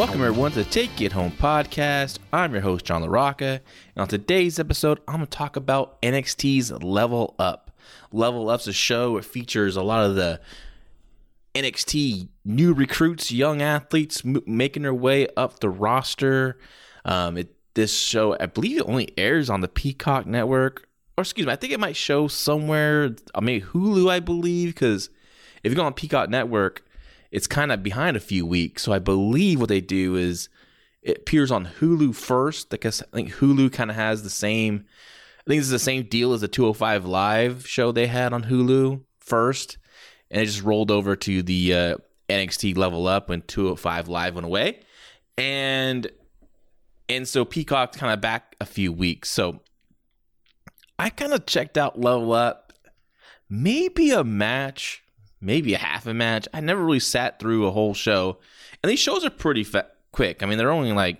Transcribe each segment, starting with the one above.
Welcome everyone to the Take It Home podcast. I'm your host John LaRocca, and on today's episode, I'm going to talk about NXT's Level Up. Level Up's a show. It features a lot of the NXT new recruits, young athletes m- making their way up the roster. Um, it, this show, I believe, it only airs on the Peacock Network, or excuse me, I think it might show somewhere. I mean, Hulu, I believe, because if you go on Peacock Network, it's kind of behind a few weeks. So I believe what they do is it appears on Hulu first. Because I think Hulu kind of has the same. I think this is the same deal as the 205 Live show they had on Hulu first, and it just rolled over to the uh, NXT Level Up when 205 Live went away, and and so Peacock's kind of back a few weeks. So I kind of checked out Level Up, maybe a match maybe a half a match. I never really sat through a whole show, and these shows are pretty fa- quick. I mean, they're only like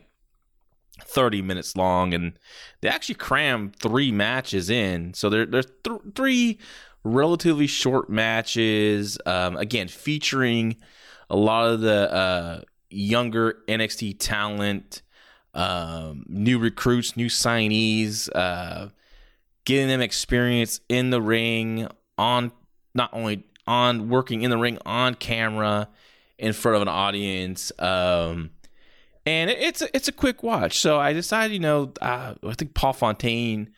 thirty minutes long, and they actually cram three matches in. So there's th- three relatively short matches. Um, again, featuring a lot of the uh, younger NXT talent, um, new recruits, new signees, uh, getting them experience in the ring on not only on working in the ring on camera in front of an audience. Um, and it, it's a, it's a quick watch. So I decided, you know, uh, I think Paul Fontaine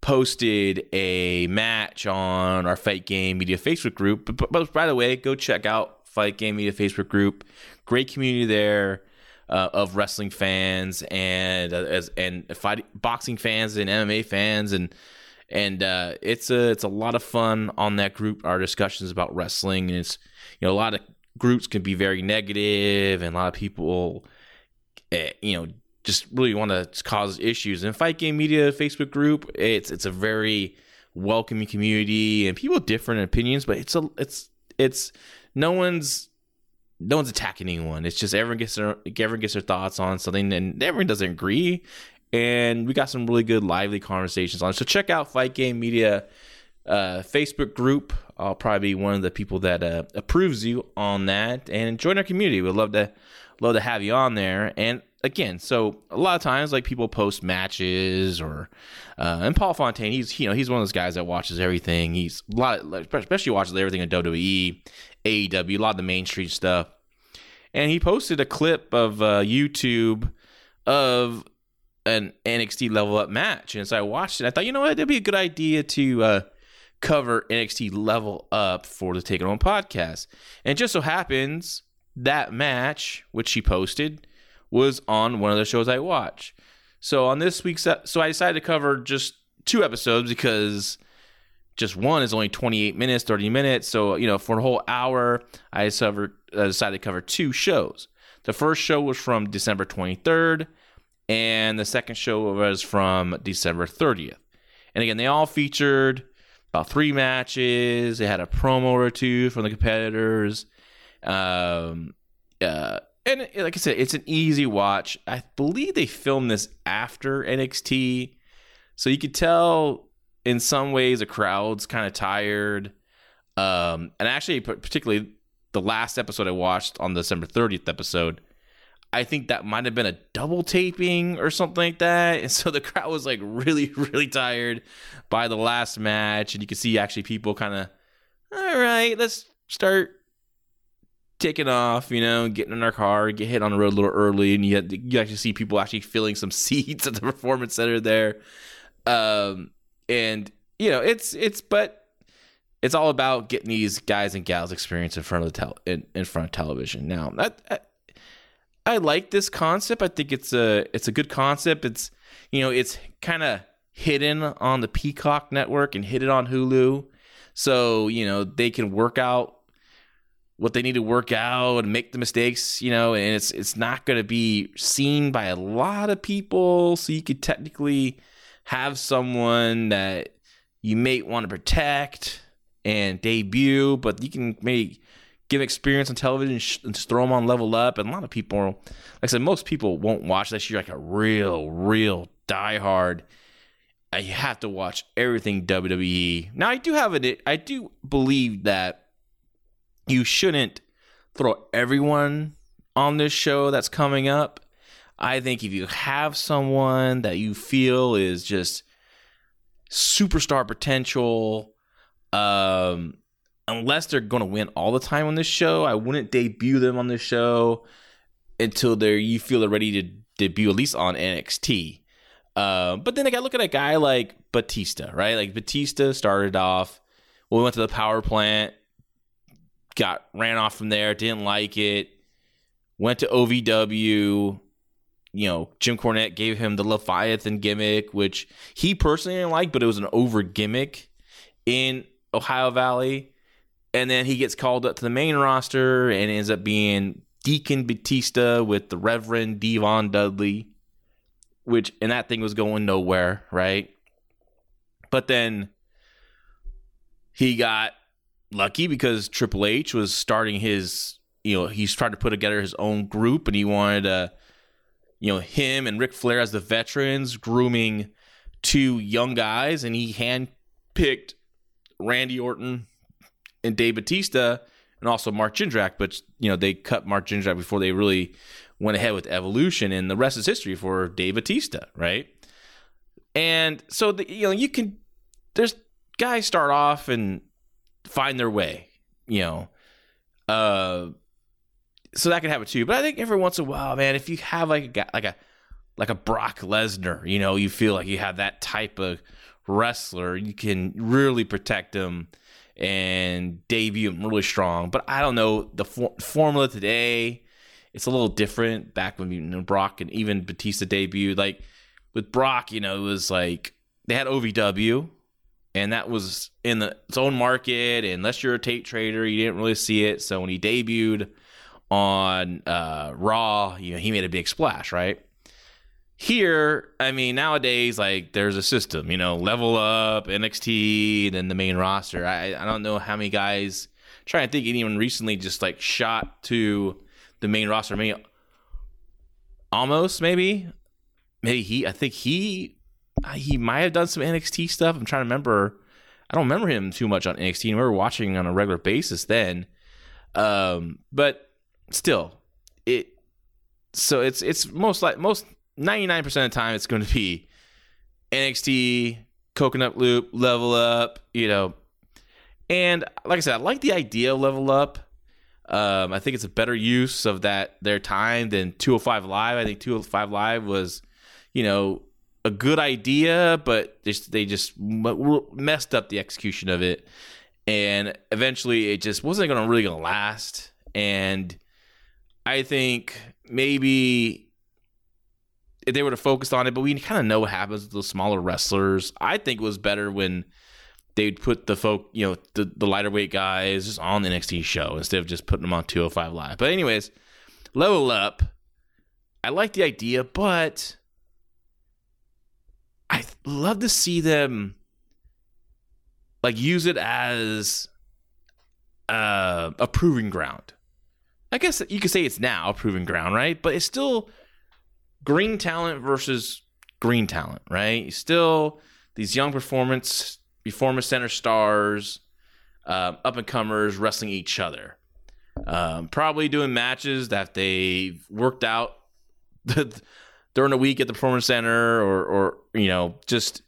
posted a match on our Fight Game Media Facebook group. But, but, but by the way, go check out Fight Game Media Facebook group. Great community there. Uh, of wrestling fans and uh, as and fight, boxing fans and MMA fans and and uh, it's a it's a lot of fun on that group. Our discussions about wrestling, and it's you know a lot of groups can be very negative, and a lot of people, uh, you know, just really want to cause issues. And Fight Game Media Facebook group, it's it's a very welcoming community, and people have different opinions, but it's a it's it's no one's no one's attacking anyone. It's just everyone gets their everyone gets their thoughts on something, and everyone doesn't agree and we got some really good lively conversations on it. So check out Fight Game Media uh, Facebook group. I'll probably be one of the people that uh, approves you on that, and join our community. We'd love to love to have you on there. And again, so a lot of times, like people post matches or uh, and Paul Fontaine, he's you know he's one of those guys that watches everything. He's a lot, of, especially watches everything in WWE, AEW, a lot of the Main Street stuff. And he posted a clip of uh, YouTube of an NXT level up match. And so I watched it. I thought, you know what, that'd be a good idea to uh, cover NXT level up for the Take It Home podcast. And just so happens that match, which she posted, was on one of the shows I watch. So on this week's, so I decided to cover just two episodes because just one is only 28 minutes, 30 minutes. So, you know, for a whole hour, I decided to cover two shows. The first show was from December 23rd and the second show was from December 30th. And again, they all featured about three matches. They had a promo or two from the competitors. Um, uh, and like I said, it's an easy watch. I believe they filmed this after NXT, so you could tell in some ways the crowd's kind of tired. Um, and actually, particularly the last episode I watched on December 30th episode, I think that might have been a double taping or something like that. And so the crowd was like really, really tired by the last match. And you can see actually people kind of, all right, let's start taking off, you know, getting in our car, get hit on the road a little early. And you, you actually see people actually filling some seats at the performance center there. Um, and, you know, it's, it's, but it's all about getting these guys and gals experience in front of the tel- in, in front of television. Now, that, I like this concept. I think it's a it's a good concept. It's you know it's kind of hidden on the Peacock network and hidden on Hulu, so you know they can work out what they need to work out and make the mistakes. You know, and it's it's not going to be seen by a lot of people. So you could technically have someone that you may want to protect and debut, but you can maybe give experience on television and just throw them on level up. And a lot of people, like I said, most people won't watch that. You're like a real, real diehard. Uh, you have to watch everything WWE. Now, I do have it. I do believe that you shouldn't throw everyone on this show that's coming up. I think if you have someone that you feel is just superstar potential, um, unless they're going to win all the time on this show, I wouldn't debut them on this show until they're you feel they're ready to debut at least on NXT. Uh, but then I got look at a guy like Batista, right? Like Batista started off, well, we went to the power plant, got ran off from there, didn't like it, went to OVW. You know, Jim Cornette gave him the Leviathan gimmick, which he personally didn't like, but it was an over gimmick in Ohio Valley. And then he gets called up to the main roster and ends up being Deacon Batista with the Reverend D-Von Dudley, which and that thing was going nowhere, right? But then he got lucky because Triple H was starting his, you know, he's trying to put together his own group and he wanted uh you know, him and Ric Flair as the veterans grooming two young guys and he handpicked Randy Orton and Dave Batista and also Mark Jindrak, but you know they cut Mark Jindrak before they really went ahead with Evolution, and the rest is history for Dave Batista, right? And so the, you know you can there's guys start off and find their way, you know, uh, so that can happen too. But I think every once in a while, man, if you have like a guy, like a like a Brock Lesnar, you know, you feel like you have that type of wrestler, you can really protect him and debut really strong. But I don't know the for- formula today. It's a little different back when you know, Brock and even Batista debuted. Like with Brock, you know, it was like they had OVW, and that was in the, its own market. And unless you're a tape trader, you didn't really see it. So when he debuted on uh, Raw, you know, he made a big splash, right? Here, I mean, nowadays, like there's a system, you know, level up, NXT, then the main roster. I I don't know how many guys. trying to think anyone recently just like shot to the main roster. Maybe almost, maybe, maybe he. I think he he might have done some NXT stuff. I'm trying to remember. I don't remember him too much on NXT. We were watching on a regular basis then, um, but still, it. So it's it's most like most 99% of the time it's going to be NXT, Coconut Loop, Level Up, you know. And like I said, I like the idea of Level Up. Um, I think it's a better use of that their time than 205 Live. I think 205 Live was, you know, a good idea, but they just, they just messed up the execution of it, and eventually it just wasn't going to really going to last. And I think maybe if they would have focused on it, but we kind of know what happens with those smaller wrestlers. I think it was better when they'd put the folk, you know, the, the lighter weight guys just on the NXT show instead of just putting them on 205 Live. But anyways, level up. I like the idea, but I love to see them like use it as uh, a proving ground. I guess you could say it's now a proving ground, right? But it's still green talent versus green talent, right? Still, these young performance performance center stars, uh, up and comers wrestling each other. Um, probably doing matches that they worked out during the week at the performance center, or or you know, just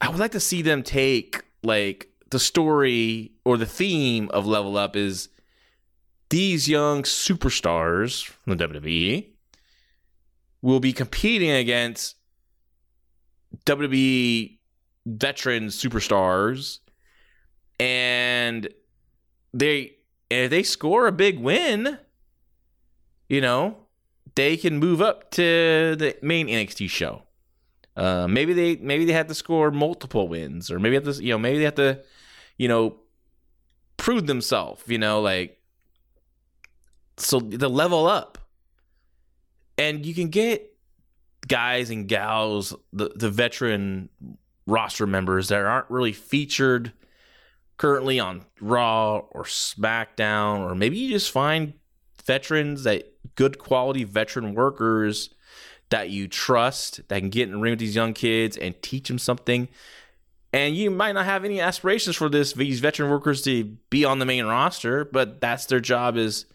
I would like to see them take like the story or the theme of Level Up is these young superstars from the WWE will be competing against WWE veteran superstars, and they if they score a big win, you know, they can move up to the main NXT show. Uh, maybe they maybe they have to score multiple wins, or maybe have to you know maybe they have to you know prove themselves. You know, like so the level up and you can get guys and gals, the the veteran roster members that aren't really featured currently on Raw or SmackDown, or maybe you just find veterans that good quality veteran workers that you trust that can get in the ring with these young kids and teach them something. And you might not have any aspirations for this these veteran workers to be on the main roster, but that's their job is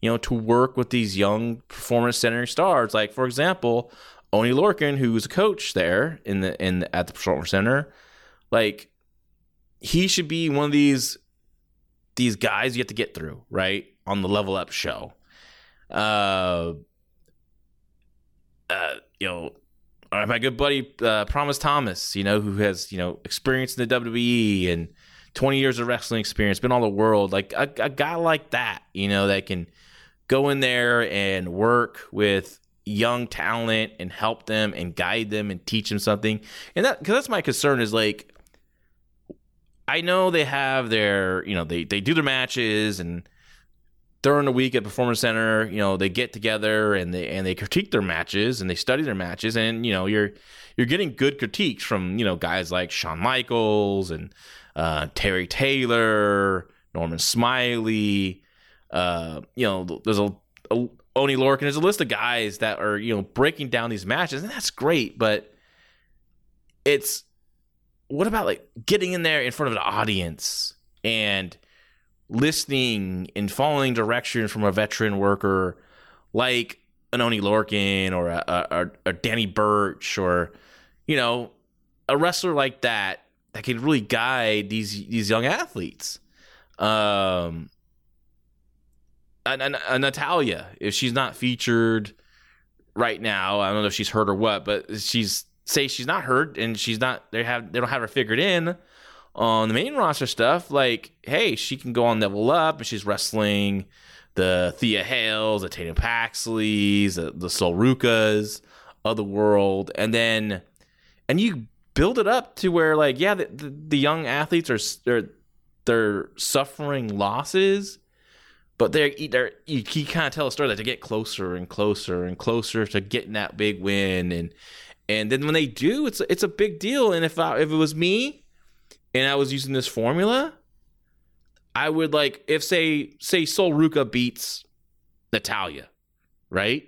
you know, to work with these young performance center stars. Like for example, Oney Lorcan, who's a coach there in the in the, at the performance center, like he should be one of these these guys you have to get through right on the level up show. Uh, uh, you know, my good buddy uh, Promise Thomas, you know, who has you know experience in the WWE and 20 years of wrestling experience, been all the world, like a, a guy like that, you know, that can go in there and work with young talent and help them and guide them and teach them something. And that because that's my concern is like I know they have their, you know, they they do their matches and during the week at Performance Center, you know, they get together and they and they critique their matches and they study their matches and you know, you're you're getting good critiques from, you know, guys like Shawn Michaels and uh, Terry Taylor, Norman Smiley, uh, you know, there's a, a Oney Lorcan. There's a list of guys that are you know breaking down these matches, and that's great. But it's what about like getting in there in front of an audience and listening and following direction from a veteran worker like an Oney Lorcan or a, a, a Danny Burch or you know a wrestler like that that can really guide these these young athletes. Um, and, and, Natalya, if she's not featured right now, I don't know if she's hurt or what, but she's say she's not hurt and she's not they have they don't have her figured in on the main roster stuff. Like, hey, she can go on level up and she's wrestling the Thea Hails, the Tatum Paxleys, the, the Rucas of the world, and then and you build it up to where like yeah, the, the, the young athletes are they're they're suffering losses but they're, they're you, you kind of tell a story that they get closer and closer and closer to getting that big win and and then when they do it's it's a big deal. And if I, if it was me and I was using this formula I would like if say say Sol Ruca beats Natalya, right?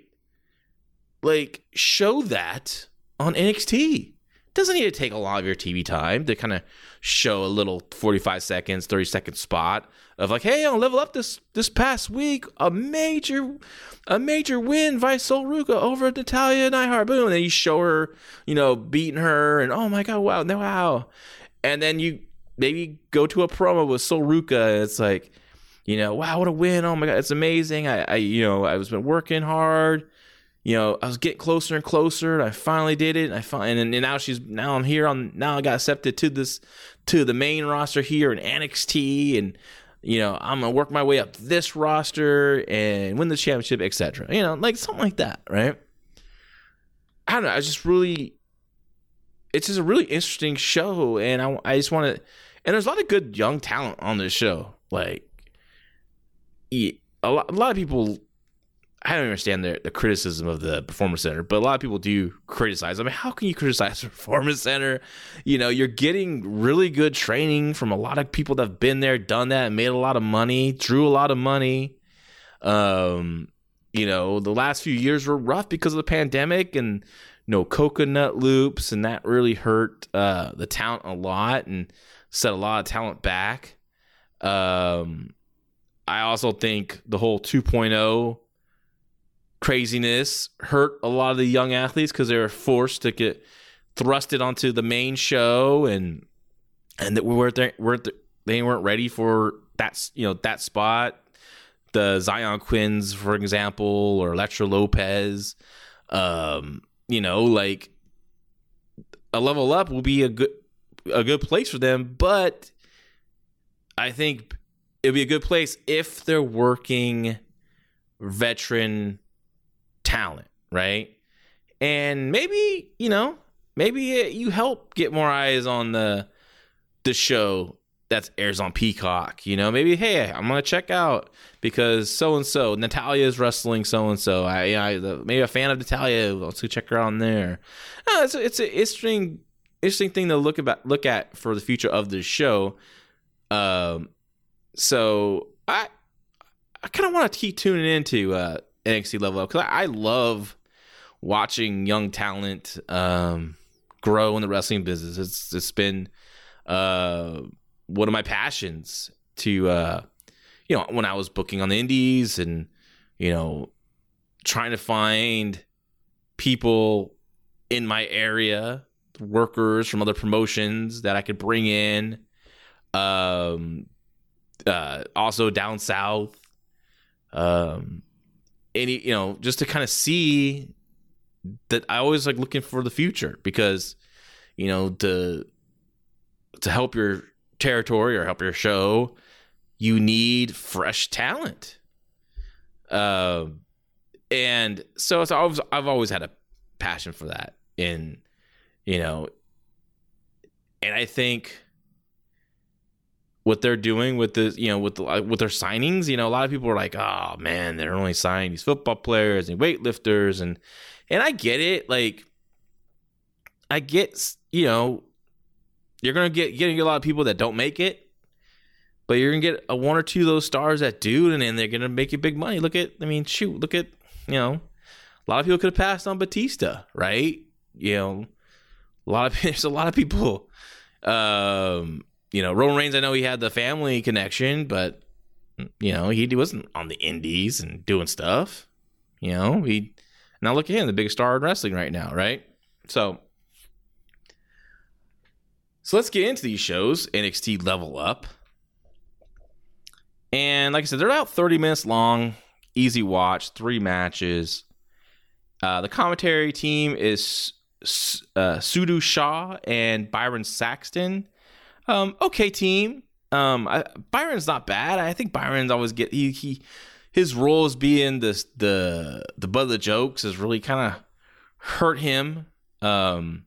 Like show that on NXT doesn't need to take a lot of your TV time to kind of show a little 45 seconds, 30 second spot of like, hey, I'll level up this this past week, a major a major win by Sol Ruca over Natalya Neidhart. Boom. And then you show her, you know, beating her and oh my god, wow, no wow. And then you maybe go to a promo with Sol and it's like, you know, wow, what a win. Oh my god, it's amazing. I, I you know, I was been working hard you know, I was getting closer and closer. And I finally did it. And I find, and, and now she's now I'm here on now I got accepted to this to the main roster here in NXT, and you know I'm gonna work my way up this roster and win the championship, etc. You know, like something like that, right? I don't know. I just really, it's just a really interesting show, and I I just want to, and there's a lot of good young talent on this show. Like, a lot, a lot of people I don't understand the, the criticism of the performance center, but a lot of people do criticize. I mean, how can you criticize the performance center? You know, you're getting really good training from a lot of people that have been there, done that, made a lot of money, drew a lot of money. Um, you know, the last few years were rough because of the pandemic and you know coconut loops, and that really hurt uh, the talent a lot and set a lot of talent back. Um, I also think the whole 2.0 craziness hurt a lot of the young athletes because they were forced to get thrusted onto the main show and and that we weren't there, weren't they weren't ready for that you know that spot. The Zion Quinns, for example, or Elektra Lopez, um, you know, like a level up will be a good a good place for them, but I think it'd be a good place if they're working veteran talent, right? And maybe, you know, maybe you help get more eyes on the the show that airs on Peacock. You know, maybe hey, I'm gonna check out because so and so Natalya is wrestling so and so. I, I maybe a fan of Natalya, Let's go check her out there. No, it's it's an interesting interesting thing to look about look at for the future of the show. Um, so I I kind of want to keep tuning into uh, NXT level up because I, I, love watching young talent um, grow in the wrestling business. It's it's been uh, one of my passions to uh, you know when I was booking on the indies and you know, trying to find people in my area, workers from other promotions that I could bring in. Um, uh, also down south. Um, any you know, just to kind of see that I always like looking for the future because you know to to help your territory or help your show, you need fresh talent. Um, and so it's always I've always had a passion for that, and you know, and I think what they're doing with the you know with the, with their signings you know a lot of people are like oh man they're only signing these football players and weightlifters and and I get it like I get you know you're gonna get getting a lot of people that don't make it but you're gonna get a one or two of those stars that do and then they're gonna make you big money. Look at I mean shoot look at you know a lot of people could have passed on Batista right? You know a lot of there's a lot of people um you know, Roman Reigns, I know he had the family connection, but you know, he wasn't on the indies and doing stuff. You know, he now look at him, the biggest star in wrestling right now, right? So So let's get into these shows. NXT level up. And like I said, they're about 30 minutes long, easy watch, three matches. Uh, the commentary team is uh, Sudu Shah and Byron Saxton. Um, okay, team. Um, I, Byron's not bad. I think Byron's always get he, he his role as being the the the butt of the jokes has really kind of hurt him. Um,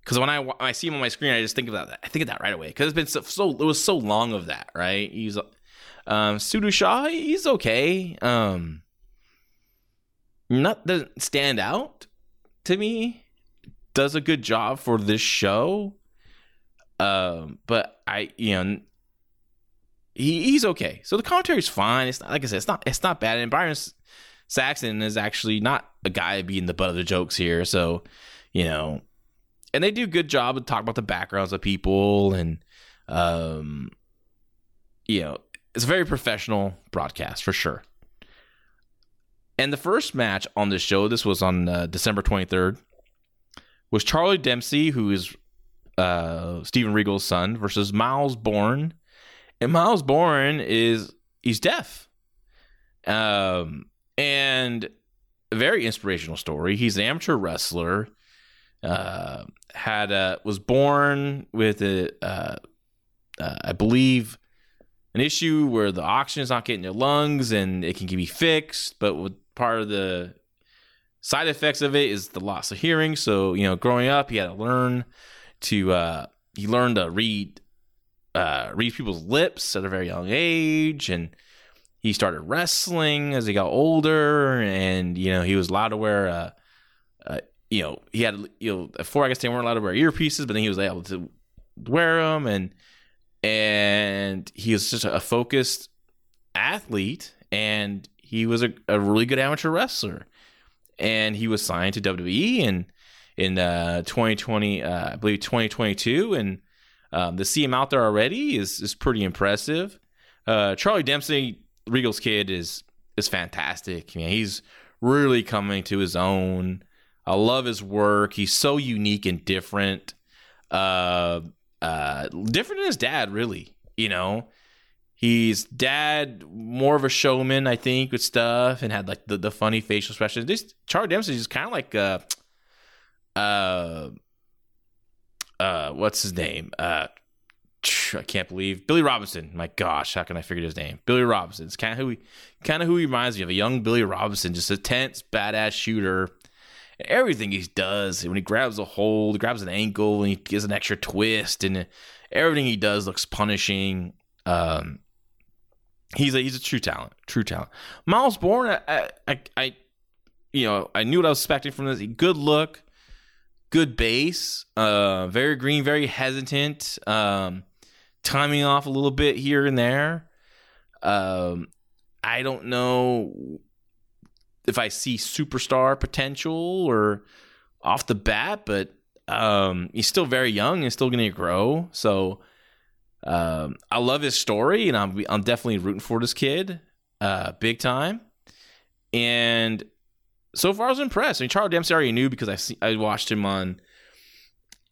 because when I when I see him on my screen, I just think of that. I think of that right away because it's been so, so it was so long of that. Right? He's um Sudu Shah. He's okay. Um, not doesn't stand out to me. Does a good job for this show. Um, but I, you know, he, he's okay. So the commentary is fine. It's not, like I said, it's not it's not bad. And Byron Saxton is actually not a guy being the butt of the jokes here. So, you know, and they do a good job of talking about the backgrounds of people and, um, you know, it's a very professional broadcast for sure. And the first match on this show, this was on uh, December 23rd, was Charlie Dempsey, who is uh, Steven Regal's son versus Myles Borne, and Myles Borne is he's deaf, um, and a very inspirational story. He's an amateur wrestler. Uh, had a, was born with a, uh, uh, I believe, an issue where the oxygen is not getting your lungs, and it can be fixed. But with part of the side effects of it is the loss of hearing. So you know, growing up, he had to learn to uh, he learned to read uh, read people's lips at a very young age, and he started wrestling as he got older, and you know he was allowed to wear. Uh, uh, you know, he had you know before I guess they weren't allowed to wear earpieces, but then he was able to wear them, and and he was just a focused athlete, and he was a, a really good amateur wrestler, and he was signed to WWE, and in uh, 2020, uh, I believe 2022, and um, to see him out there already is is pretty impressive. Uh, Charlie Dempsey, Regal's kid, is is fantastic. I mean, he's really coming to his own. I love his work. He's so unique and different. Uh, uh, different than his dad, really. You know, he's dad more of a showman, I think, with stuff, and had like the, the funny facial expressions. This Charlie Dempsey is kind of like uh, uh, uh, what's his name? Uh, I can't believe Billy Robinson. My gosh, how can I forget his name? Billy Robinson. It's kind of who he, kind of who he reminds me of. A young Billy Robinson, just a tense, badass shooter. Everything he does, when he grabs a hold, grabs an ankle, and he gives an extra twist, and everything he does looks punishing. Um, he's a he's a true talent, true talent. Myles Borne, I, I, I, you know, I knew what I was expecting from this. Good look, good base, uh, very green, very hesitant, um, timing off a little bit here and there. Um, I don't know if I see superstar potential or off the bat, but um, he's still very young and still going to grow. So um, I love his story, and I'm I'm definitely rooting for this kid, uh, big time. and so far I was impressed. I mean, Charlie Dempsey I already knew because I see, I watched him on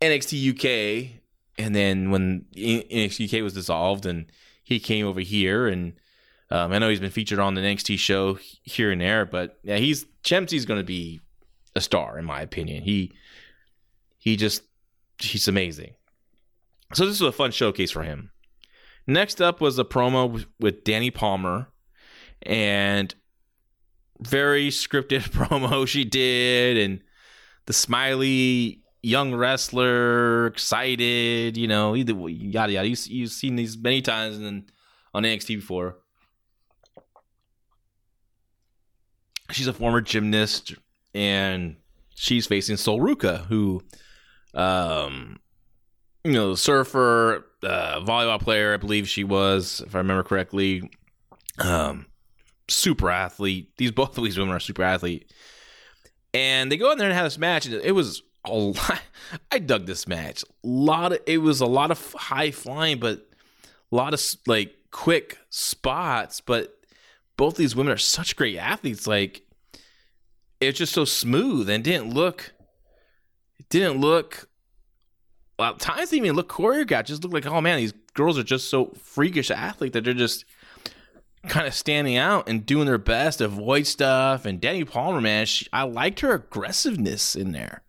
NXT UK, and then when NXT UK was dissolved, and he came over here, and um, I know he's been featured on the NXT show here and there, but yeah, he's Dempsey's going to be a star in my opinion. He he just he's amazing. So this was a fun showcase for him. Next up was a promo with Dani Palmer, and very scripted promo she did, and the smiley young wrestler, excited, you know, yada yada. You, you've seen these many times and on NXT before. She's a former gymnast, and she's facing Sol Ruca who, um, you know, surfer, uh, volleyball player, I believe she was, if I remember correctly. Um, super athlete. These both of these women are super athlete. And they go in there and have this match, and it was a lot. I dug this match. A lot of it was a lot of high flying, but a lot of like quick spots. But both these women are such great athletes. Like it's just so smooth and didn't look. It didn't look. Well, times didn't even look choreographed. Just looked like, oh man, these girls are just so freakish athlete that they're just kind of standing out and doing their best, to avoid stuff. And Dani Palmer, man, she, I liked her aggressiveness in there.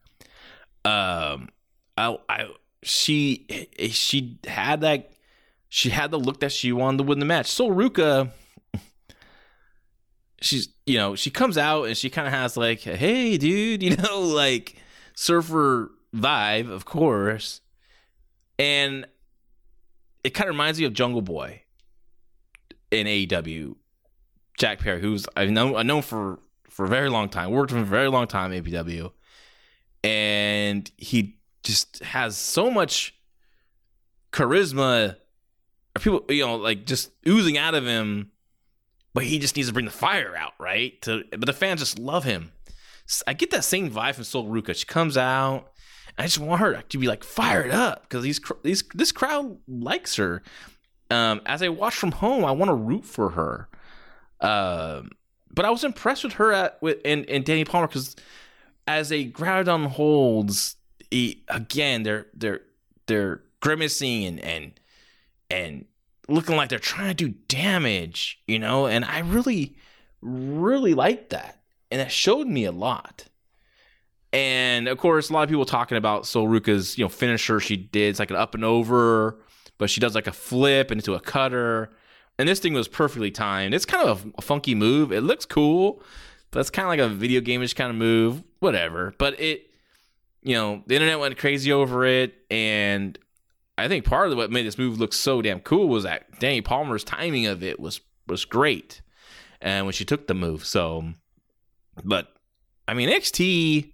Um, I, I, she, she had that, she had the look that she wanted to win the match. So Ruca, she's, you know, she comes out and she kind of has like, hey, dude, you know, like surfer vibe, of course. And it kind of reminds me of Jungle Boy in AEW, Jack Perry, who's I've known I know for for a very long time, worked for a very long time AEW, and he just has so much charisma. People, you know, like just oozing out of him, but he just needs to bring the fire out, right? To but the fans just love him. I get that same vibe from Sol Ruca. She comes out. I just want her to be like fired up because these these this crowd likes her um, as I watch from home, I want to root for her. Uh, but I was impressed with her at with and, and Dani Palmer because as they a Groudon holds, he, again they're they're they're grimacing and and and looking like they're trying to do damage, you know. And I really really liked that, and that showed me a lot. And of course, a lot of people talking about Sol Ruca's you know finisher she did. It's like an up and over but she does like a flip into a cutter. And this thing was perfectly timed. It's kind of a, funky move. It looks cool, but it's kind of like a video gameish kind of move. Whatever. But it, you know, the internet went crazy over it. And I think part of what made this move look so damn cool was that Dani Palmer's timing of it was was great. And when she took the move. So, but I mean, NXT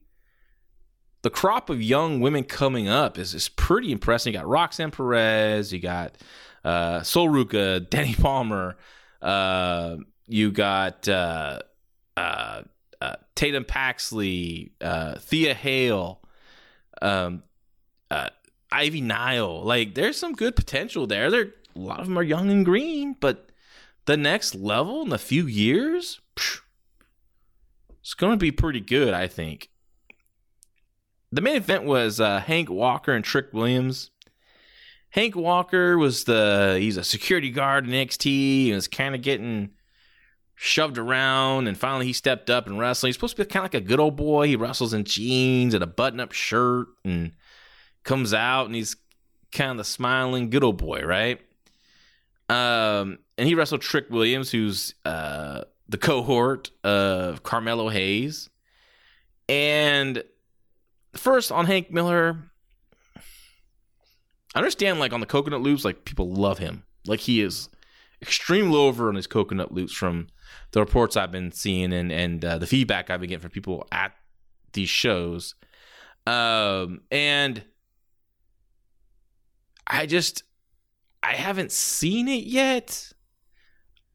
the crop of young women coming up is, is pretty impressive. You got Roxanne Perez, you got uh, Sol Ruca, Dani Palmer, uh, you got uh, uh, uh Tatum Paxley, uh, Thea Hail, um, uh, Ivy Nile. Like, there's some good potential there. There, a lot of them are young and green, but the next level in a few years, phew, it's going to be pretty good, I think the main event was uh, Hank Walker and Trick Williams. Hank Walker was the he's a security guard in NXT. He was kind of getting shoved around, and finally he stepped up and wrestled. He's supposed to be kind of like a good old boy. He wrestles in jeans and a button-up shirt, and comes out and he's kind of the smiling good old boy, right? Um, and he wrestled Trick Williams, who's uh, the cohort of Carmelo Hayes, and first on Hank Miller, I understand like on the coconut loops, like people love him. Like he is extremely over on his coconut loops from the reports I've been seeing and and uh, the feedback I've been getting from people at these shows. Um, and I just I haven't seen it yet.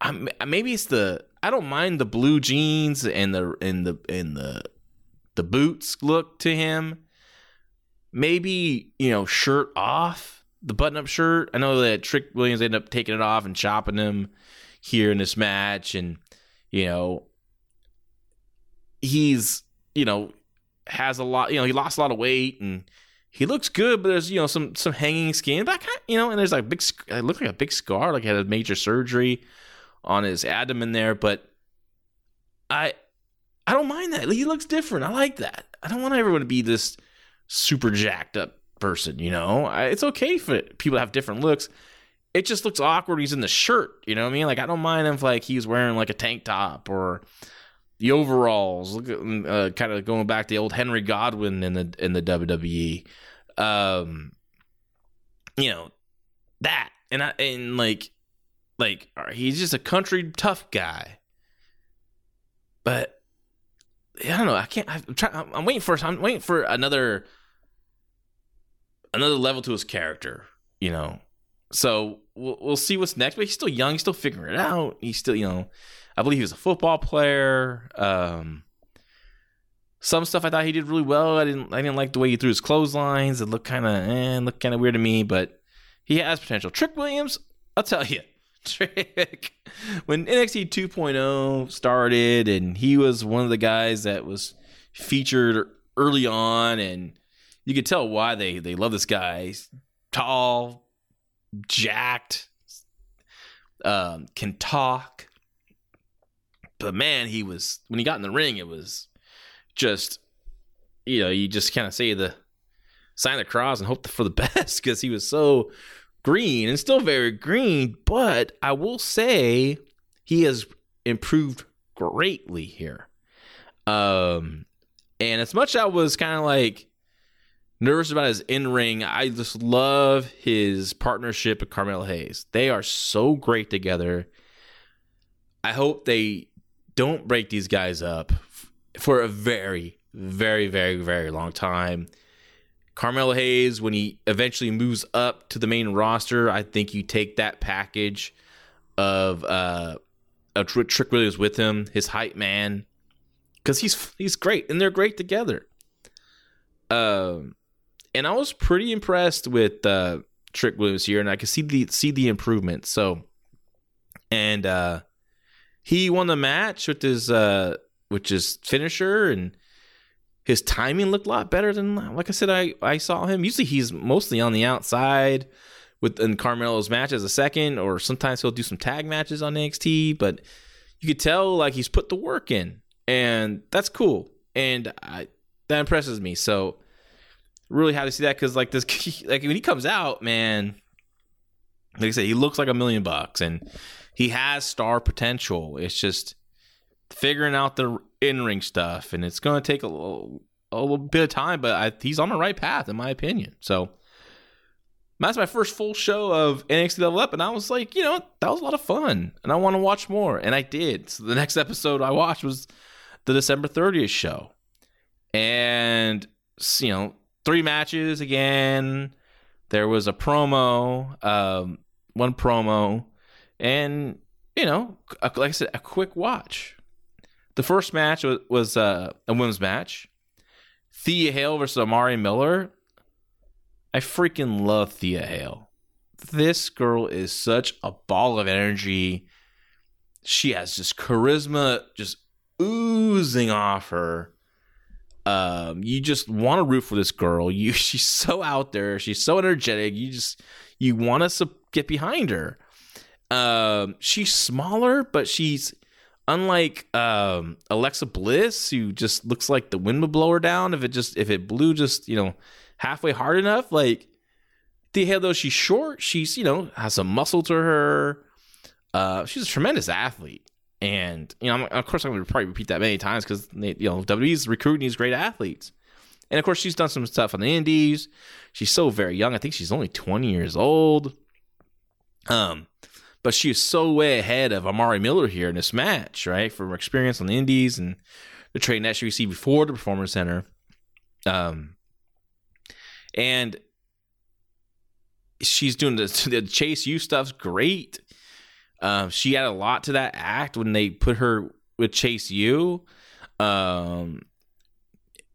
I'm, maybe it's the I don't mind the blue jeans and the and the and the the boots look to him. Maybe, you know, shirt off, the button up shirt. I know that Trick Williams ended up taking it off and chopping him here in this match. And, you know, he's you know has a lot. You know, he lost a lot of weight and he looks good, but there's you know some some hanging skin. But kind of, you know, and there's like big. It looked like a big scar, like he had a major surgery on his abdomen there. But I I don't mind that. He looks different. I like that. I don't want everyone to be this super jacked up person. You know, I, it's okay for people to have different looks. It just looks awkward. He's in the shirt. You know what I mean? Like I don't mind if like he's wearing like a tank top or the overalls. Look at uh, kind of going back to the old Henry Godwinn in the in the WWE. Um, you know that, and I and like like he's just a country tough guy. But I don't know. I can't. I'm trying. I'm waiting for. I'm waiting for another another level to his character. You know. So we'll, we'll see what's next. But he's still young. He's still figuring it out. He's still, you know, I believe he was a football player. Um, some stuff I thought he did really well. I didn't I didn't like the way he threw his clotheslines. It looked kind of eh, looked kind of weird to me, but he has potential. Trick Williams, I'll tell you, Trick. When NXT 2.0 started, and he was one of the guys that was featured early on, and you could tell why they they love this guy. He's tall, jacked, um, can talk but man, he was when he got in the ring, it was just you know, you just kind of say the sign the cross and hope for the best because he was so green and still very green. But I will say he has improved greatly here. Um, and as much as I was kind of like nervous about his in ring, I just love his partnership with Carmelo Hayes. They are so great together. I hope they don't break these guys up for a very, very, very, very long time. Carmelo Hayes, when he eventually moves up to the main roster, I think you take that package of uh, Trick Williams with him, his hype man, because he's he's great and they're great together. Um, and I was pretty impressed with uh, Trick Williams here, and I could see the see the improvement. So, and uh, he won the match with his uh which is finisher and his timing looked a lot better than like I said I I saw him. Usually he's mostly on the outside with in Carmelo's match as a second or sometimes he'll do some tag matches on NXT, but you could tell like he's put the work in and that's cool. And I that impresses me. So really happy to see that cuz like this like when he comes out, man, like I said, he looks like a million bucks and he has star potential. It's just figuring out the in ring stuff, and it's going to take a little, a little bit of time, but I, he's on the right path, in my opinion. So that's my first full show of NXT Level Up, and I was like, you know, that was a lot of fun, and I want to watch more, and I did. So the next episode I watched was the December 30th show, and you know, three matches again. There was a promo, um, one promo and you know, like I said, a quick watch. The first match was, was uh, a women's match. Thea Hail versus Amari Miller. I freaking love Thea Hail. This girl is such a ball of energy. She has just charisma just oozing off her. Um, you just want to root for this girl. You, she's so out there. She's so energetic. You just you want to get behind her. Um, she's smaller, but she's unlike um, Alexa Bliss, who just looks like the wind would blow her down if it just if it blew just you know halfway hard enough. Like the hell though she's short, she's you know has some muscle to her. Uh, she's a tremendous athlete, and you know I'm, of course I'm going to probably repeat that many times because you know WWE's recruiting these great athletes. And of course, she's done some stuff on the Indies. She's so very young. I think she's only 20 years old. Um, but she is so way ahead of Amari Miller here in this match, right? From her experience on the Indies and the training that she received before the Performance Center. Um, and she's doing the, the Chase U stuff's great. Um, she had a lot to that act when they put her with Chase U. Um,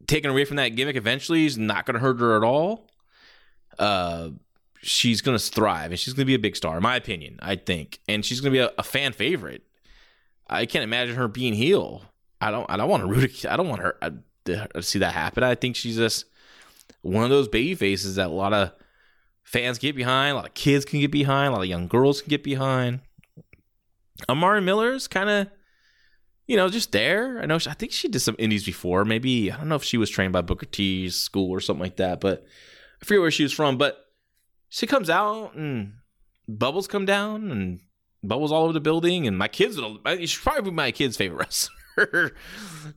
taking away from that gimmick eventually is not going to hurt her at all. Uh, she's going to thrive and she's going to be a big star, in my opinion, I think. And she's going to be a, a, fan favorite. I can't imagine her being heel. I don't I don't want to root. I don't want her uh, to see that happen. I think she's just one of those baby faces that a lot of fans get behind, a lot of kids can get behind, a lot of young girls can get behind. Amari Miller's kind of, you know, just there. I know. She, I think she did some indies before. Maybe I don't know if she was trained by Booker T's school or something like that. But I forget where she was from. But she comes out and bubbles come down and bubbles all over the building. And my kids, she's probably be my kid's favorite wrestler.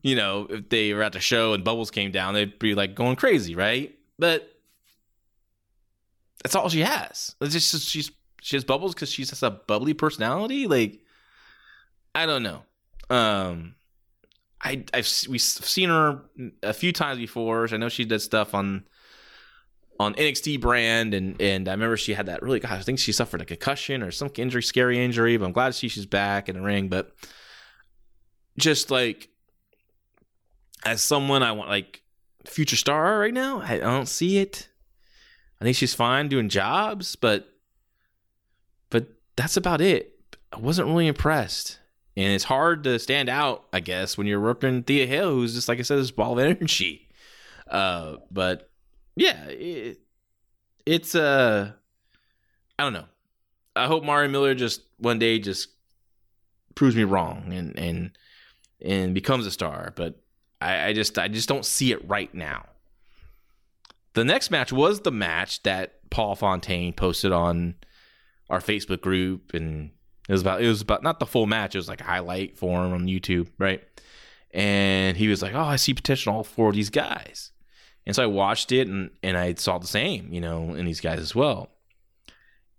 you know, if they were at the show and bubbles came down, they'd be like going crazy, right? But that's all she has. It's just she's she has bubbles because she's just a bubbly personality. Like I don't know. Um, I I've we've seen her a few times before. I know she did stuff on on NXT brand, and and I remember she had that really. I think she suffered a concussion or some injury, scary injury. But I'm glad to see she's back in the ring. But just like as someone I want, like future star right now, I don't see it. I think she's fine doing jobs, but but that's about it. I wasn't really impressed. And it's hard to stand out, I guess, when you're working Thea Hail, who's just like I said, this ball of energy. Uh, but yeah, it, it's uh, I don't know. I hope Mario Miller just one day just proves me wrong and and and becomes a star. But I, I just I just don't see it right now. The next match was the match that Paul Fontaine posted on our Facebook group, and it was about it was about not the full match. It was like a highlight for him on YouTube, right? And he was like, "Oh, I see potential in all four of these guys." And so I watched it, and and I saw the same, you know, in these guys as well.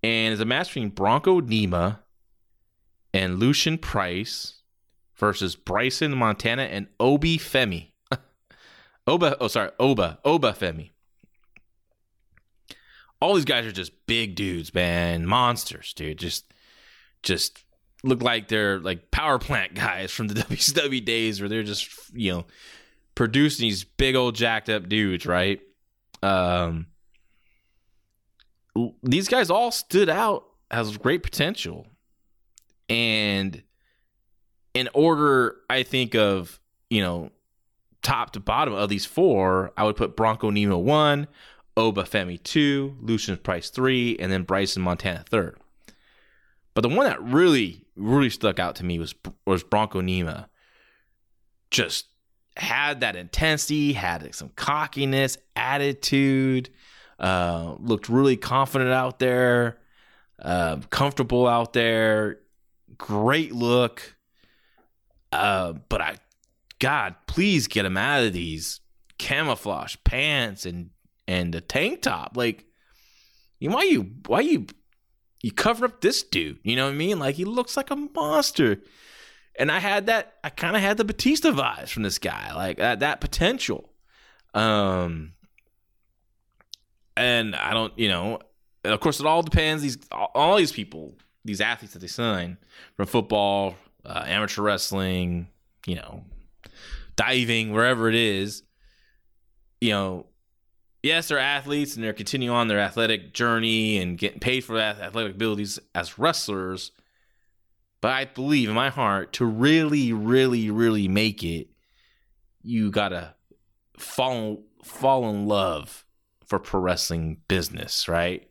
And it's a match between Bronco Nima and Lucian Price versus Bryson Montana and Obi Femi. Oba, oh sorry, Oba, Oba Femi all these guys are just big dudes, man, monsters, dude. Just, just look like they're like power plant guys from the WCW days, where they're just you know producing these big old jacked up dudes, right? Um, these guys all stood out as great potential, and in order, I think of you know top to bottom of these four, I would put Bronco Nima one, Oba Femi 2, Lucian Price 3, and then Bryson Montana 3rd. But the one that really, really stuck out to me was was Bronco Nima. Just had that intensity, had some cockiness, attitude, uh, looked really confident out there, uh, comfortable out there, great look. Uh, but I, God, please get him out of these camouflage pants and and a tank top. Like, you why you why you you cover up this dude? You know what I mean? Like he looks like a monster. And I had that. I kind of had the Batista vibes from this guy, like that that potential. Um, and I don't, you know, of course, it all depends. These all these people, these athletes that they sign from football, uh, amateur wrestling, you know, diving, wherever it is, you know, yes, they're athletes and they're continuing on their athletic journey and getting paid for that athletic abilities as wrestlers. But I believe in my heart to really, really, really make it, you gotta fall fall in love for pro wrestling business, right?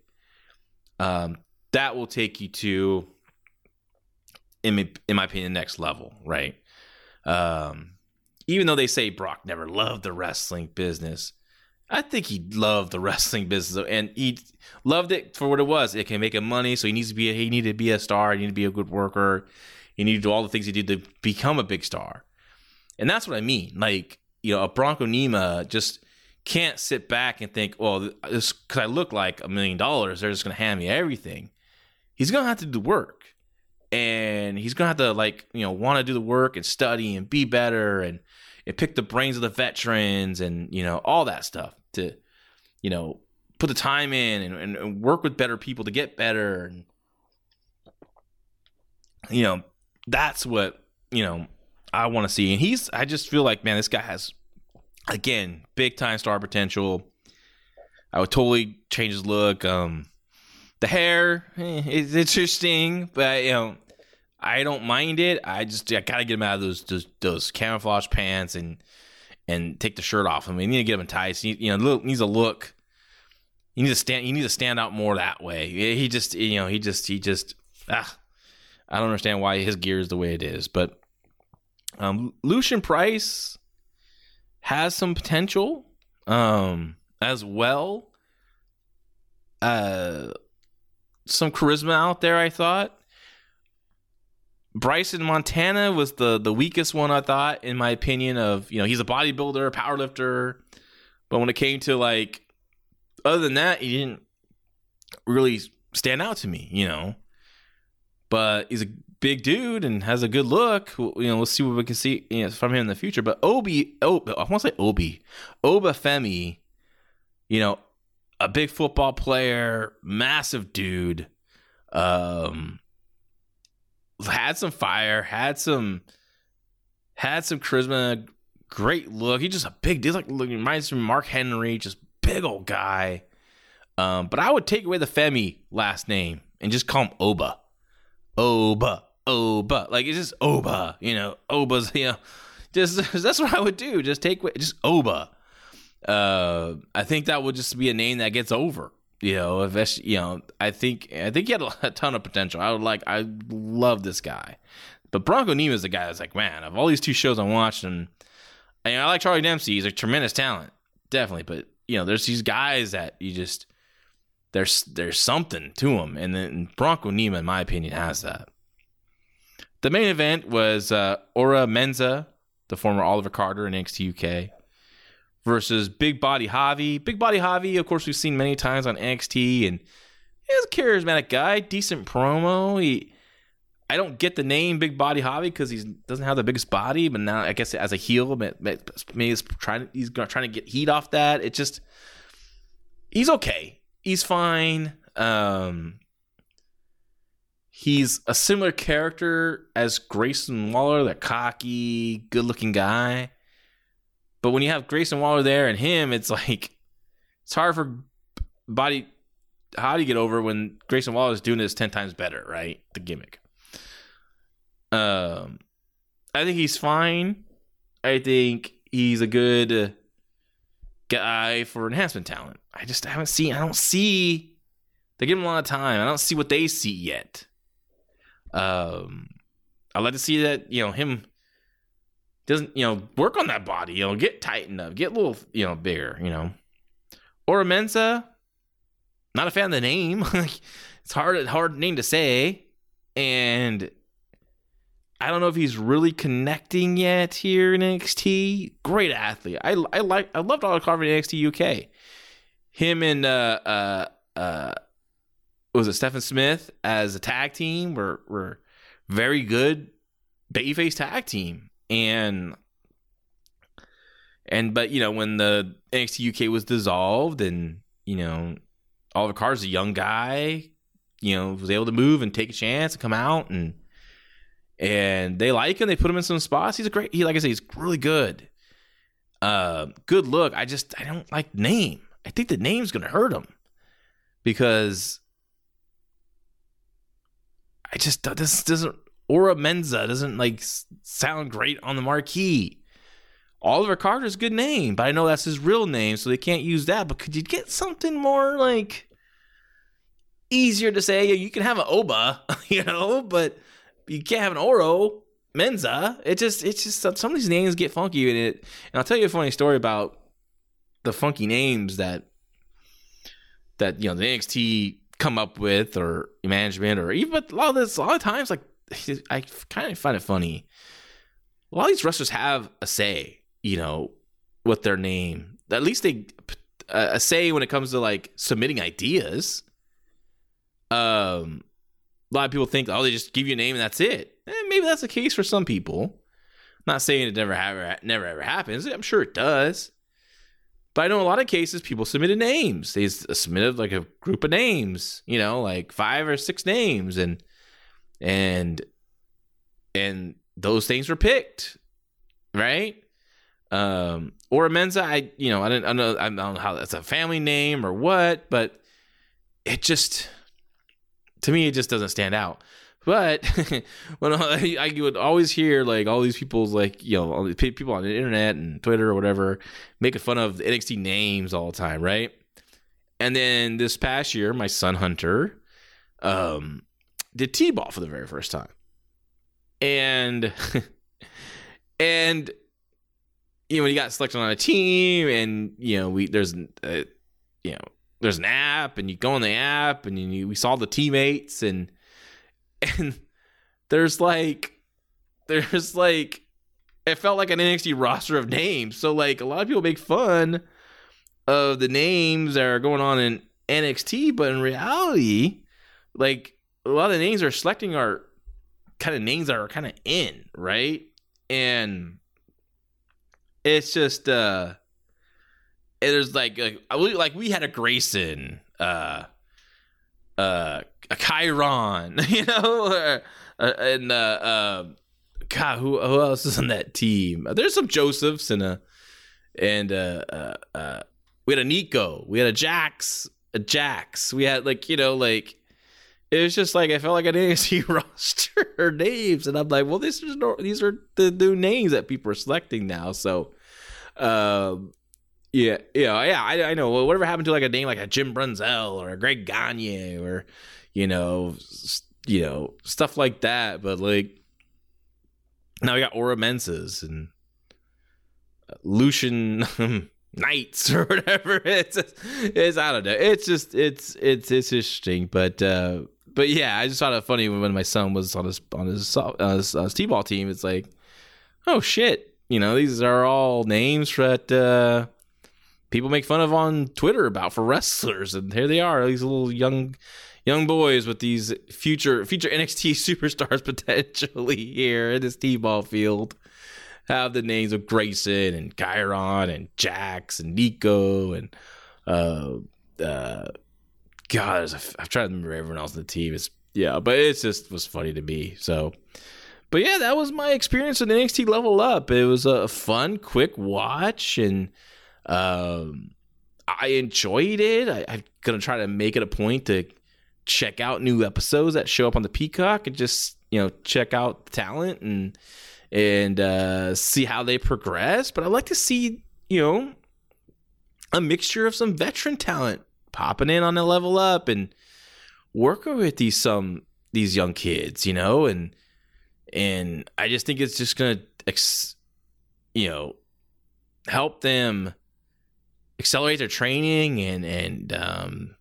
Um, that will take you to, in my, in my opinion, the next level, right? Um, even though they say Brock never loved the wrestling business, I think he loved the wrestling business and he loved it for what it was. It can make him money, so he needs to be. A, he needed to be a star. He needed to be a good worker. He needed to do all the things he did to become a big star, and that's what I mean. Like you know, a Bronco Nima just can't sit back and think, well, because I look like a million dollars, they're just gonna hand me everything. He's gonna have to do the work, and he's gonna have to like you know want to do the work and study and be better and and pick the brains of the veterans and you know all that stuff to you know put the time in and, and, and work with better people to get better and you know that's what you know I want to see. And he's I just feel like man this guy has again big time star potential. I would totally change his look. Um the hair eh, is interesting but you know I don't mind it. I just I gotta get him out of those those, those camouflage pants and and take the shirt off. I mean, you need to get him tights. You, you know, look needs a look. You need to stand. You need to stand out more that way. He just, you know, he just, he just. Ah, I don't understand why his gear is the way it is. But um, Lucian Price has some potential um, as well. Uh, some charisma out there. I thought. Bryson Montana was the the weakest one I thought in my opinion of you know he's a bodybuilder, powerlifter, but when it came to like other than that he didn't really stand out to me, you know. But he's a big dude and has a good look. You know, let's see what we can see you know, from him in the future. But Obi, oh, I want to say Obi, Obafemi, you know, a big football player, massive dude. Um, had some fire, had some had some charisma, great look. He's just a big dude. Like reminds me of Mark Henry, just big old guy. Um, but I would take away the Femi last name and just call him Oba. Oba. Oba. Like it's just Oba, you know, Oba's, you know. Just that's what I would do. Just take away, just Oba. Uh, I think that would just be a name that gets over. You know, if you know, I think I think he had a, ton of potential. I would like, I love this guy, but Bronco Nima is the guy that's like, man, of all these two shows I watched, and, and I like Charlie Dempsey. He's a tremendous talent, definitely. But you know, there's these guys that you just there's there's something to them, and then Bronco Nima, in my opinion, has that. The main event was uh, Oro Mensah, the former Oliver Carter in NXT UK, versus Big Body Javi. Big Body Javi, of course, we've seen many times on NXT, and he's a charismatic guy, decent promo. He, I don't get the name Big Body Javi because he doesn't have the biggest body, but now I guess as a heel, maybe he's trying he's trying to get heat off that. It just he's okay. He's fine. Um, he's a similar character as Grayson Waller, that cocky, good-looking guy. But when you have Grayson Waller there and him, it's like it's hard for body how do you get over when Grayson Waller is doing this ten times better, right? The gimmick. Um, I think he's fine. I think he's a good guy for enhancement talent. I just haven't seen. I don't see. They give him a lot of time. I don't see what they see yet. Um, I'd like to see that you know him doesn't you know work on that body you know get tightened up get a little you know bigger you know. Oro Mensah not a fan of the name. Like it's hard hard name to say. And I don't know if he's really connecting yet here in NXT great athlete. I I like I loved Oliver Carter in NXT UK him and uh uh uh was it Stephen Smith as a tag team were were very good babyface tag team and and but you know when the NXT UK was dissolved and you know Oliver Carr's a young guy, you know, was able to move and take a chance and come out and and they like him. They put him in some spots. He's a great. He like I say, he's really good. Uh, good look. I just I don't like name. I think the name's gonna hurt him because I just this doesn't Oro Mensah doesn't like sound great on the marquee. Oliver Carter's a good name, but I know that's his real name, so they can't use that. But could you get something more like easier to say? You can have an Oba, you know, but you can't have an Oro Mensah. It just, it's just some of these names get funky in it. And I'll tell you a funny story about the funky names that that you know the NXT come up with or management or even but a lot of this a lot of times like I kind of find it funny. A lot of these wrestlers have a say, you know, with their name. At least they a say when it comes to like submitting ideas. Um, a lot of people think, oh, they just give you a name and that's it. Eh, maybe that's the case for some people. I'm not saying it never ever never ever happens. I'm sure it does. But I know a lot of cases people submitted names. They submitted like a group of names, you know, like five or six names, and and and those things were picked, right? Um, Oro Mensah, I you know I don't, I don't know I don't know how that's a family name or what, but it just to me it just doesn't stand out. But when I, I would always hear like all these people's like you know all these people on the internet and Twitter or whatever making fun of the NXT names all the time, right? And then this past year, my son Hunter um, did t-ball for the very first time, and and you know when he got selected on a team, and you know we there's uh, you know there's an app, and you go on the app, and you, we saw the teammates, and and there's like there's like it felt like an NXT roster of names. So like a lot of people make fun of the names that are going on in NXT, but in reality, like a lot of the names are selecting are kind of names that are kind of in, right? And it's just uh there's like like, like we had a Grayson, uh uh a Chiron, you know, uh, and uh, uh God, who who else is on that team? There's some Josephs and a and uh uh, uh we had a Nico, we had a Jax, a Jax. We had like you know like it was just like I felt like an NXT roster names, and I'm like, well, this is no, these are the new names that people are selecting now. So, um, yeah, yeah, yeah. I, I know. Well, whatever happened to like a name like a Jim Brunzell or a Greg Gagne or you know, you know stuff like that. But like now we got Oro Mensahs and Lucian Knights or whatever. It's it's I don't know. It's just it's it's it's interesting, but uh but yeah, I just thought it funny when my son was on his on his uh, his, uh, ball team. It's like, oh shit, you know, these are all names that uh, people make fun of on Twitter about for wrestlers, and here they are, these little young young boys with these future future NXT superstars potentially here in this T-ball field have the names of Grayson and Chiron and Jax and Nico and uh uh God, I've tried to remember everyone else on the team. It's yeah, but it just was funny to me. So, but yeah, that was my experience with NXT Level Up. It was a fun, quick watch, and um, I enjoyed it. I, I'm gonna try to make it a point to check out new episodes that show up on the Peacock and just you know check out talent and and uh, see how they progress. But I like to see you know a mixture of some veteran talent popping in on a level up and working with these some these young kids, you know, and and I just think it's just gonna, ex, you know, help them accelerate their training and and um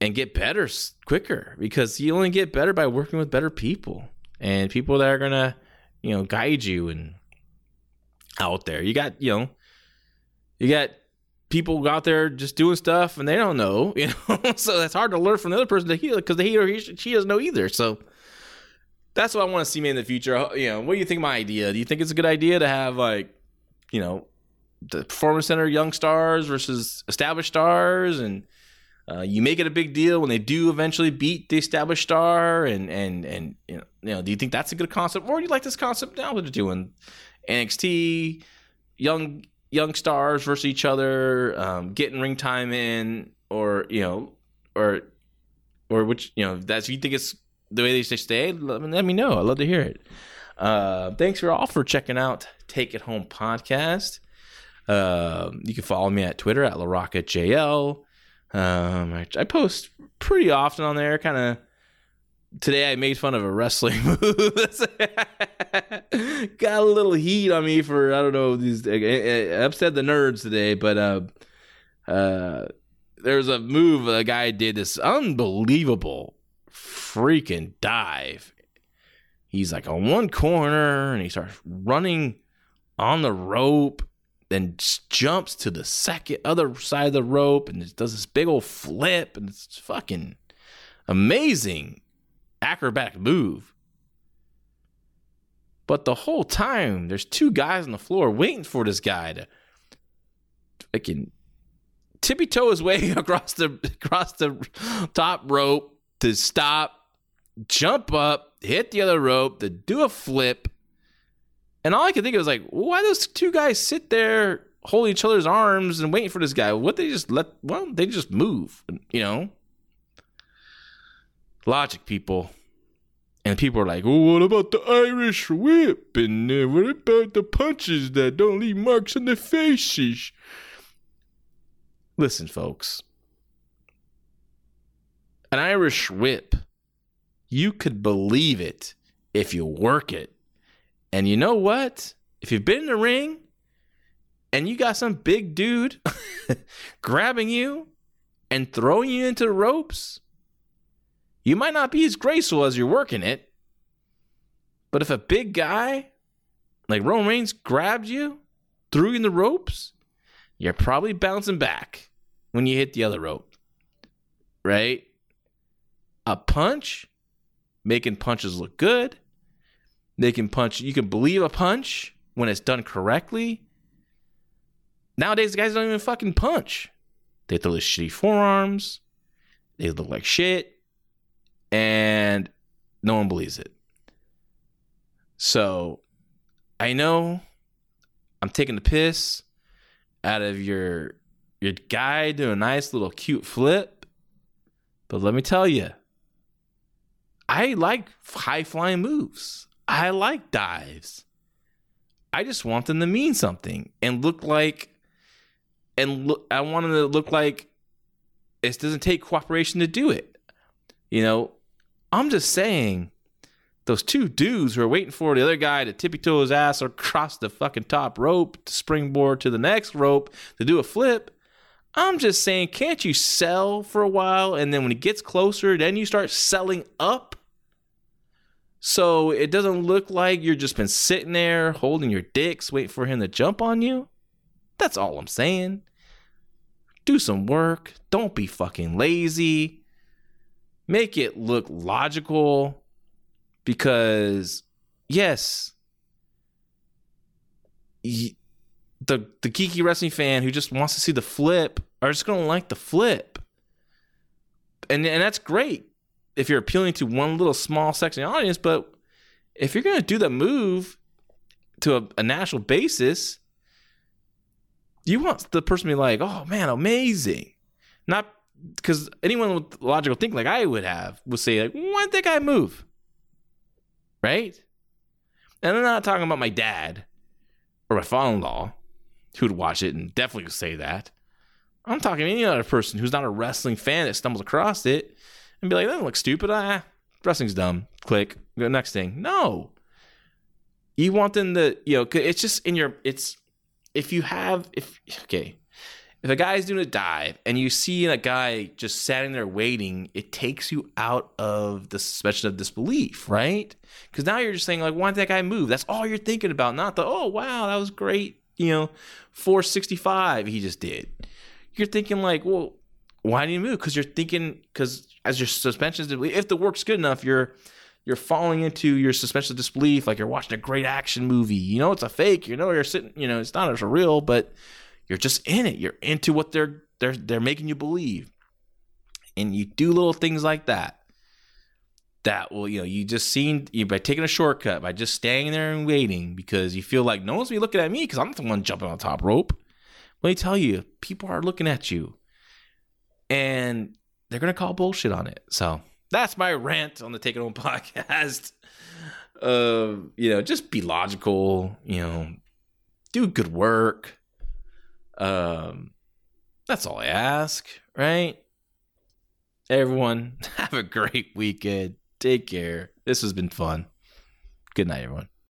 and get better quicker because you only get better by working with better people and people that are gonna you know guide you and out there. You got you know you got people out there just doing stuff and they don't know, you know. so that's hard to learn from the other person to heal because he or he, she doesn't know either. So that's what I want to see me in the future. You know, what do you think my idea? Do you think it's a good idea to have like, you know, the performance center young stars versus established stars and uh, you make it a big deal when they do eventually beat the established star and and and you know, you know do you think that's a good concept or do you like this concept now that they're doing NXT young young stars versus each other, um, getting ring time in, or you know, or or which you know that's you think it's the way they stay. Let me, let me know. I'd love to hear it. Uh, thanks for all for checking out Take It Home podcast. Uh, you can follow me at Twitter at LaRoccaJL. Um, I, I post pretty often on there, kind of today I made fun of a wrestling move. Got a little heat on me for I don't know these. Upset the nerds today, but uh, uh, there's a move a guy did this unbelievable freaking dive. He's like on one corner and he starts running on the rope, then jumps to the second other side of the rope and does this big old flip, and it's fucking amazing acrobatic move. But the whole time, there's two guys on the floor waiting for this guy to fucking tippy toe his way across the across the top rope to stop, jump up, hit the other rope, to do a flip. And all I could think of was like, why those two guys sit there holding each other's arms and waiting for this guy? What they just let? Well, they just move, you know. Logic, people. And people are like, well, what about the Irish whip? And uh, what about the punches that don't leave marks on their faces? Listen, folks. An Irish whip, you could believe it if you work it. And you know what? If you've been in the ring and you got some big dude grabbing you and throwing you into the ropes, you might not be as graceful as you're working it. But if a big guy like Roman Reigns grabbed you, threw you in the ropes, you're probably bouncing back when you hit the other rope. Right? A punch, making punches look good. They can punch, you can believe a punch when it's done correctly. Nowadays, the guys don't even fucking punch. They throw the shitty forearms. They look like shit. And no one believes it. So I know I'm taking the piss out of your your guy doing a nice little cute flip. But let me tell you, I like high flying moves. I like dives. I just want them to mean something and look like, and look, I want them to look like it doesn't take cooperation to do it. You know, I'm just saying, those two dudes who are waiting for the other guy to tippy toe his ass or cross the fucking top rope to springboard to the next rope to do a flip. I'm just saying, can't you sell for a while and then when it gets closer, then you start selling up? So it doesn't look like you're just been sitting there holding your dicks, waiting for him to jump on you. That's all I'm saying. Do some work. Don't be fucking lazy. Make it look logical because yes, the the geeky wrestling fan who just wants to see the flip are just gonna like the flip, and and that's great if you're appealing to one little small section of the audience. But if you're gonna do the move to a, a national basis, you want the person to be like, "Oh man, amazing," not because anyone with logical think like I would have would say like, "Why did that guy move?" right? And I'm not talking about my dad or my father-in-law who'd watch it and definitely say that. I'm talking any other person who's not a wrestling fan that stumbles across it and be like, that looks stupid. Ah, wrestling's dumb. Click. Go next thing. No. You want them to, you know, it's just in your, it's, if you have, if, okay, if a guy's doing a dive and you see a guy just sitting there waiting, it takes you out of the suspension of disbelief, right? Because now you're just saying, like, why did that guy move? That's all you're thinking about, not the, oh, wow, that was great, you know, 465 he just did. You're thinking, like, well, why did he move? Because you're thinking, because as your suspension disbelief, if the work's good enough, you're, you're falling into your suspension of disbelief like you're watching a great action movie. You know it's a fake. You know you're sitting. You know it's not as real, but you're just in it. You're into what they're they're they're making you believe. And you do little things like that. That will, you know, you just seen you by taking a shortcut, by just staying there and waiting because you feel like no one's be looking at me because I'm the one jumping on top rope. Let me tell you, people are looking at you. And they're gonna call bullshit on it. So that's my rant on the Take It Home podcast. Uh, you know, just be logical, you know, do good work um, that's all I ask, right? Everyone, have a great weekend. Take care. This has been fun. Good night, everyone.